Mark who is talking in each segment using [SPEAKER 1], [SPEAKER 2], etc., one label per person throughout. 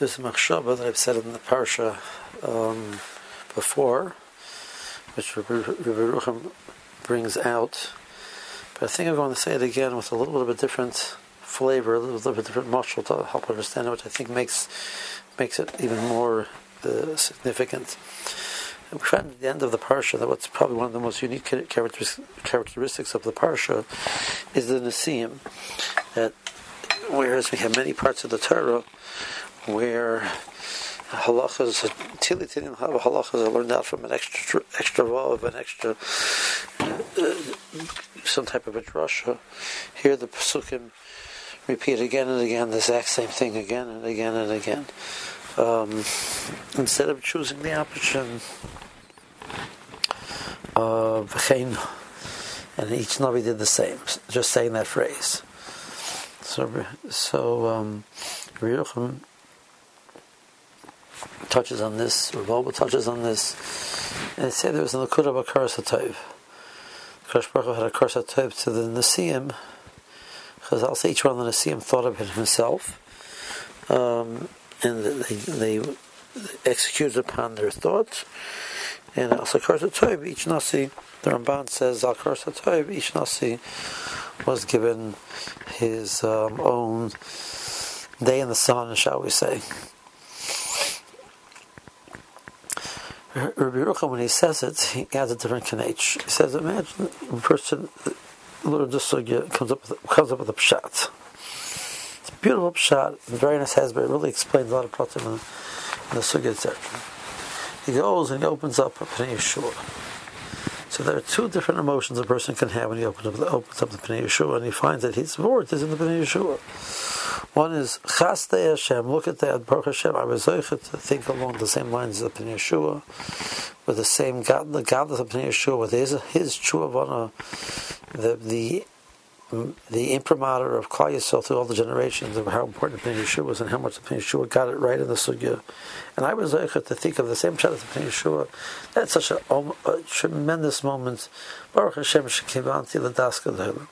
[SPEAKER 1] a machshava that I've said in the parsha um, before, which Rabbi Rucham brings out. But I think I'm going to say it again with a little bit of a different flavor, a little bit different muscle to help understand it, which I think makes makes it even more uh, significant. we find at the end of the parsha that what's probably one of the most unique characteristics of the parsha is the Nasiim. That whereas we have many parts of the Torah where halachas, tili tilim halachas are learned out from an extra extra vav, an extra uh, some type of a drasha. Here the psukim repeat again and again the exact same thing again and again and again. Um, instead of choosing the option of v'chein, and each navi did the same, just saying that phrase. So, so um, touches on this, Rav touches on this, and it said there was an Akud of a Karasatov. Kadosh Baruch had a Karasatov to the Nasiim, because say each one of the Nasiim thought of it himself, um, and they, they executed upon their thoughts. And also Karasatov, each Nasi, the Ramban says, Al Karasatov, each Nasi was given his um, own day in the sun, shall we say. Rabbi Yerucham, when he says it, he adds a different kanech. He says, imagine a person learns the sugya, comes up with, comes up with a pshat. It's a beautiful pshat, very nice has, but it really explains a lot of pratim in, in the sugya, etc. He goes and he opens up a Pnei Yehoshua. So there are two different emotions a person can have when he opens up the, opens up the Pnei Yehoshua, and he finds that his word is in the Pnei Yehoshua. One is Chasdei Hashem. Look at that, Baruch Hashem. I was to think along the same lines of Pnei Yehoshua, with the same God, the gadlus of Pnei Yehoshua, with his his Chuvavana, the the the imprimatur of Klal Yisrael through all the generations of how important Pnei Yehoshua was and how much the Pnei Yehoshua got it right in the sugya. And I was able to think of the same shot as Pnei Yehoshua. That's such a, a, tremendous moment. Baruch Hashem shekivanti l'daska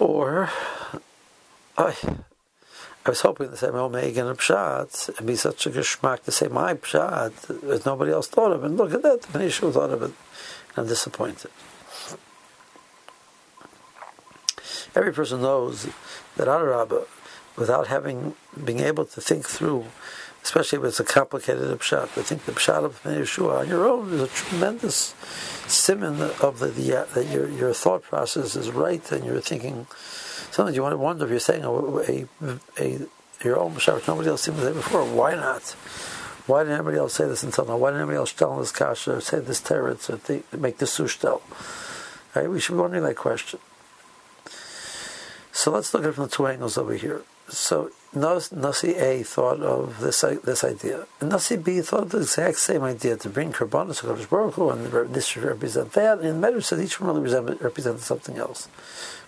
[SPEAKER 1] Or I, I was hoping to say my Omega and Pshat and be such a geschmack to say my Pshat that nobody else thought of it. And look at that, the Pnei Yehoshua thought of it. I'm disappointed. Every person knows that Adarabba, without having being able to think through, especially if it's a complicated pshat, to think the pshat of Yeshua on your own is a tremendous simon of the, the uh, that your your thought process is right and you're thinking. Sometimes you want to wonder if you're saying a, a, a your own pshat, nobody else seemed to say before. Why not? Why didn't anybody else say this until now? Why didn't anybody else tell this kasha or say this teretz or th- make this sushtel? Right? We should be wondering that question. So let's look at it from the two angles over here. So Nasi A thought of this this idea, and Nasi B thought of the exact same idea to bring Karbanis to Kodesh Baruch Hu, and this should represent that. And the Medrash said each one really represented something else.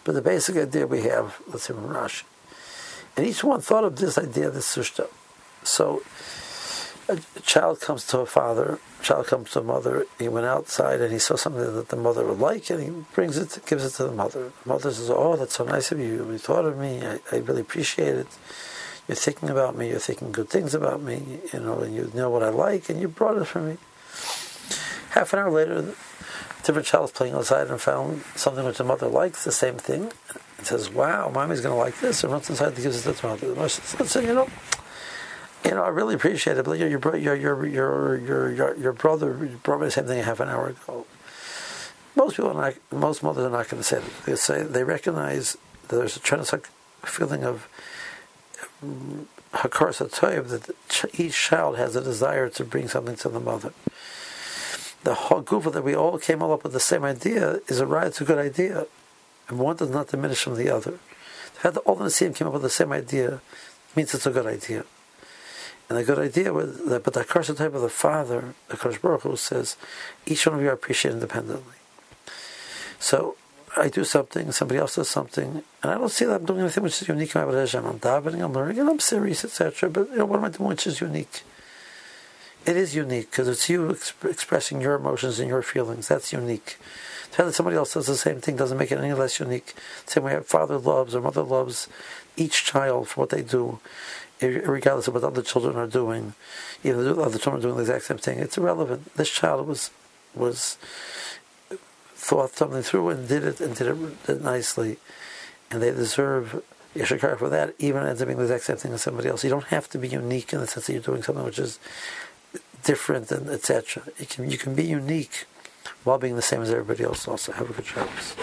[SPEAKER 1] But the basic idea we have, let's say from Rashi, and each one thought of this idea, this sushta. So a child comes to a father, child comes to a mother, he went outside and he saw something that the mother would like and he brings it, gives it to the mother. The mother says, Oh, that's so nice of you. You thought of me. I, I really appreciate it. You're thinking about me. You're thinking good things about me, you know, and you know what I like and you brought it for me. Half an hour later, a different child is playing outside and found something which the mother likes, the same thing. And says, Wow, mommy's going to like this. And runs inside and gives it to the mother. The mother says, you know, you know, I really appreciate it. But your your your your your your, your brother brought me the same thing half an hour ago. Most people, not, most mothers are not going to say that. They say they recognize that there's a tremendous feeling of hakaras toiv that each child has a desire to bring something to the mother. The whole that we all came all up with the same idea is a right. It's a good idea, and one does not diminish from the other. The fact that all the same came up with the same idea means it's a good idea. And a good idea was that, but the curse type of the Father, the Kodesh Baruch Hu says, each one of you are appreciated independently. So I do something, somebody else does something, and I don't see that I'm doing anything which is unique in my Hashem. I'm davening, I'm learning, and I'm serious, etc. But you know, what am I doing which is unique? It is unique because it's you exp- expressing your emotions and your feelings. That's unique. The fact that somebody else does the same thing doesn't make it any less unique. Same way a father loves or mother loves each child for what they do, regardless of what other children are doing. Even other children are doing the exact same thing, it's irrelevant. This child was was thought something through and did it and did it nicely, and they deserve Yeshakar for that, even ends up being the exact same thing as somebody else. You don't have to be unique in the sense that you're doing something which is different and etc. You can you can be unique while being the same as everybody else. Also, have a good Shabbos.